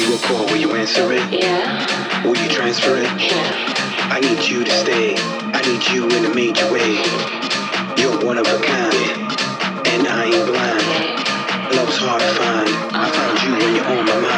You a call, will you answer it? Yeah. Will you transfer it? Yeah. I need you to stay. I need you in a major way. You're one of a kind, and I ain't blind. Love's hard to find. I found you when you're on my mind.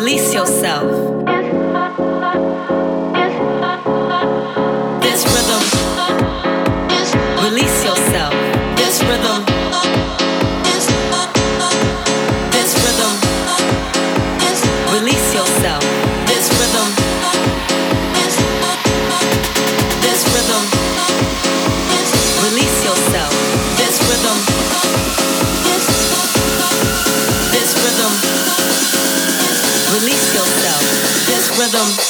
Release yourself. rhythm.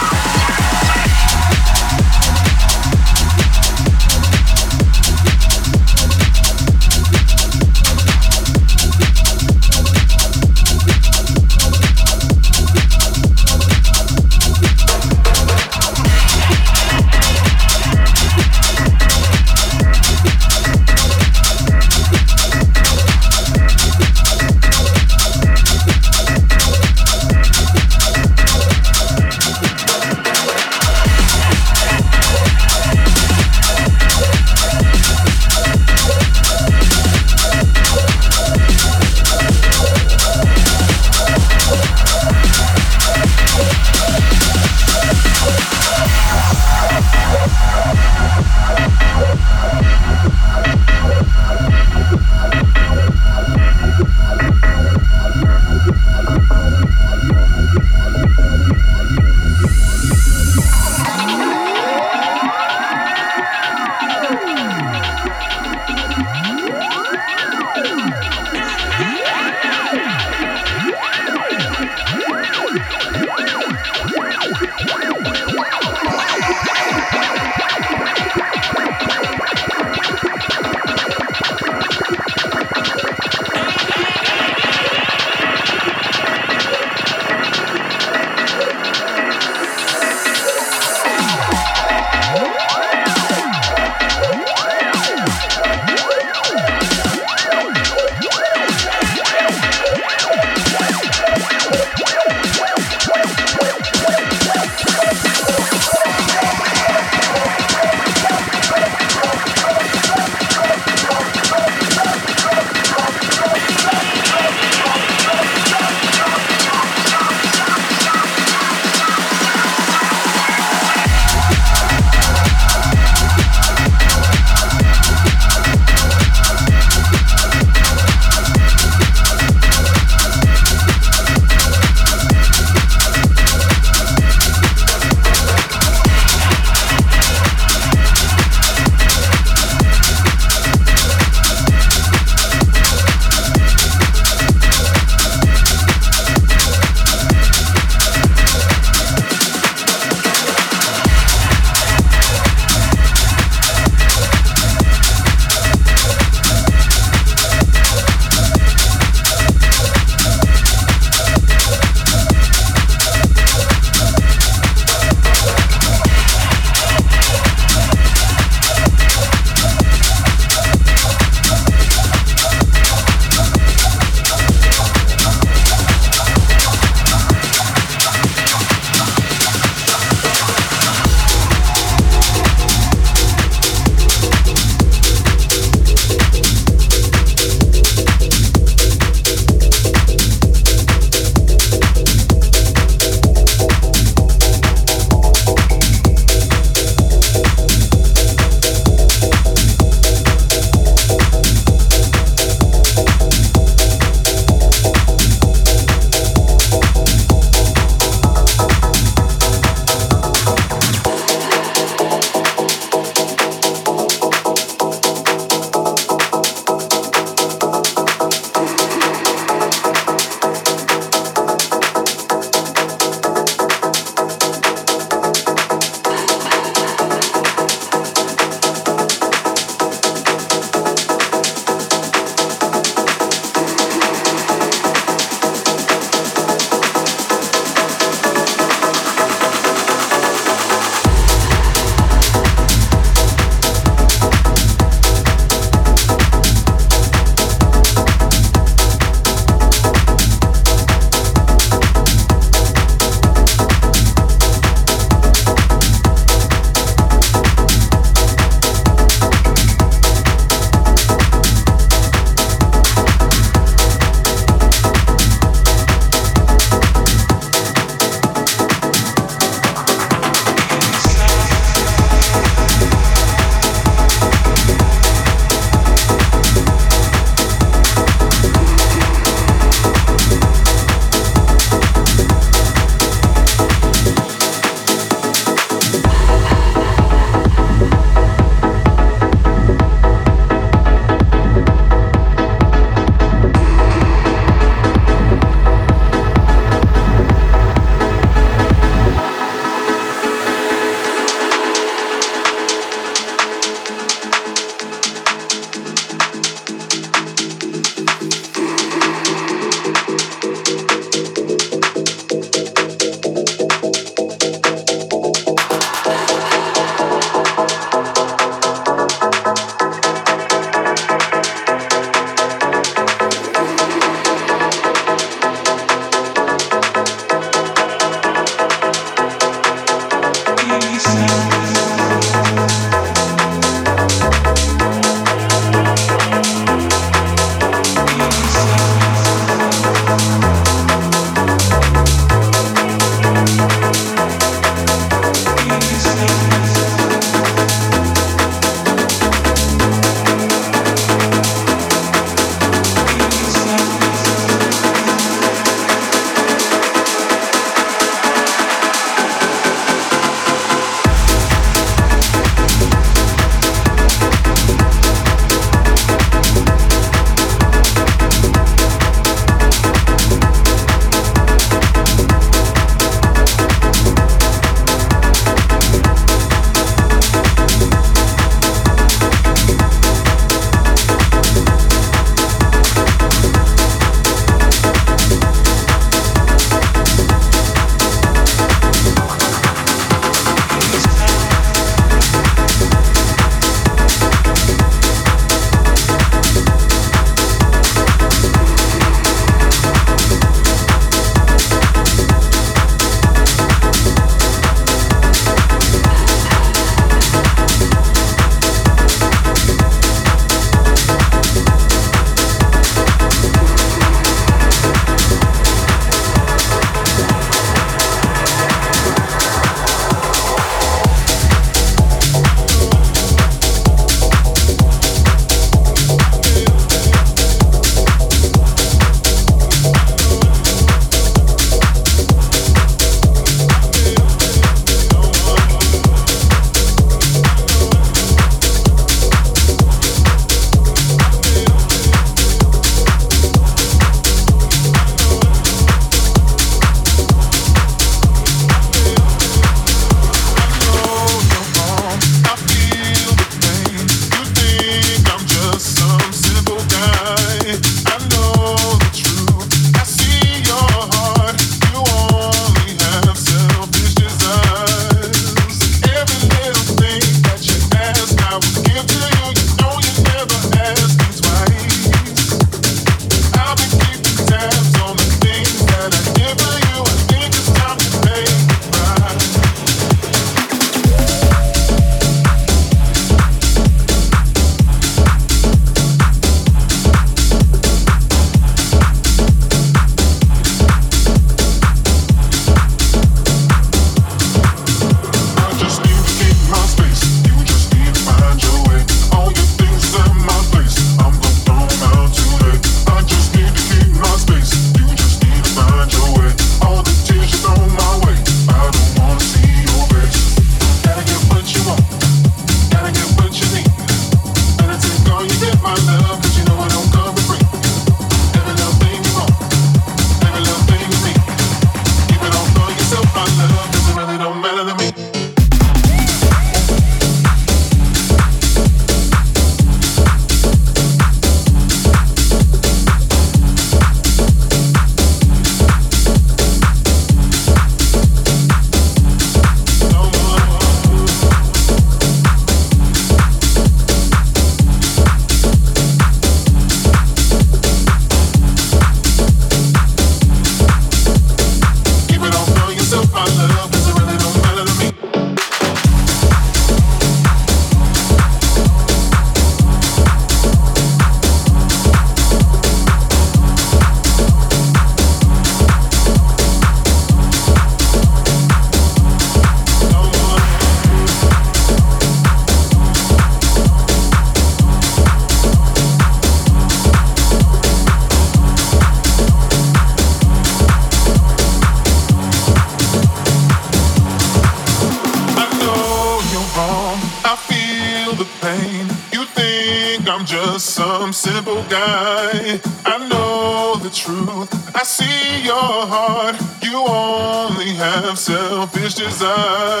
Selfish